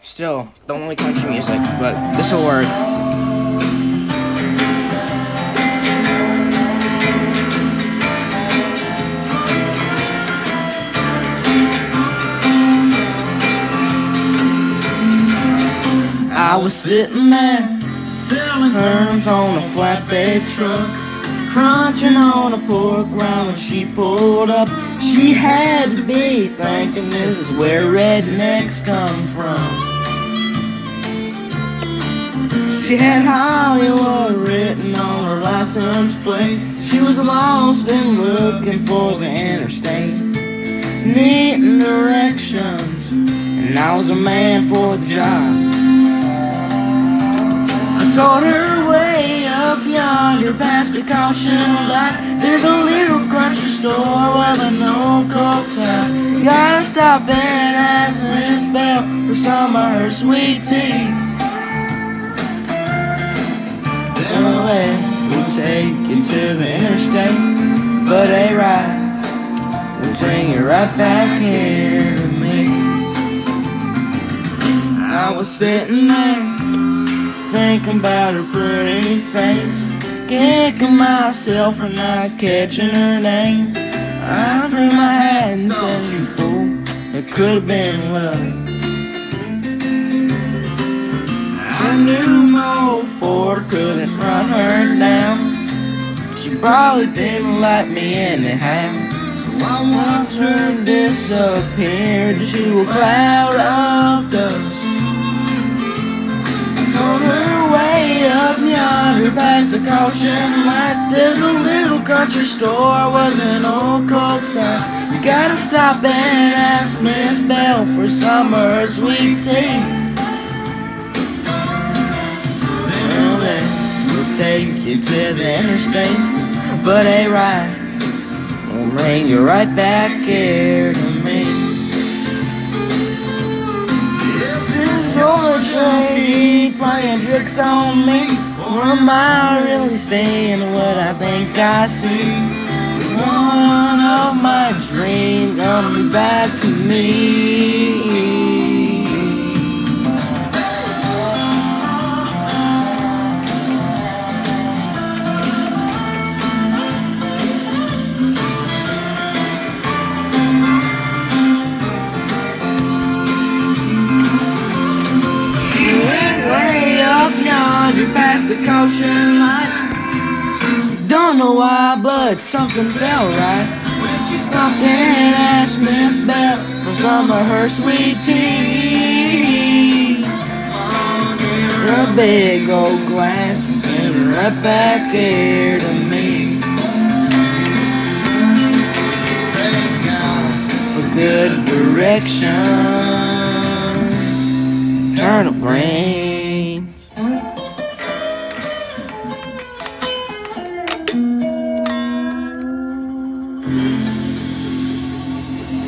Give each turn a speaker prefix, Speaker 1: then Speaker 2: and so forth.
Speaker 1: Still, don't like country music, but this will work. I was sitting there, selling turnips on a flatbed truck, crunching on a pork rind when she pulled up. She had to be thinking this is where rednecks come from. She had Hollywood written on her license plate. She was lost and looking for the interstate, needing directions, and I was a man for the job. I told her way up yonder past the caution light. There's a little country store the no coke's out You gotta stop and ask Miss Bell for some of her sweet tea. Well, they will take you to the interstate. But they right will bring you right back here to me. I was sitting there Thinking about her pretty face Kicking myself for not catching her name. I threw my hat and said, you fool It could have been love. I knew my old Ford couldn't run her down. She probably didn't like me anyhow. So I watched her disappear into a cloud of yonder past the caution light. There's a little country store with an old coat sign You gotta stop and ask Miss Bell for summer sweet tea. Well, they will take you to the interstate. But a ride will bring you right back here to me. This is train playing tricks on me? Or am I really saying what I think I see? One of my dreams coming back to me. But something felt right. When she stopped and asked Miss Bell for some of her sweet tea. Her big old glass and right back here to me. Thank God for good direction. Turn a brain.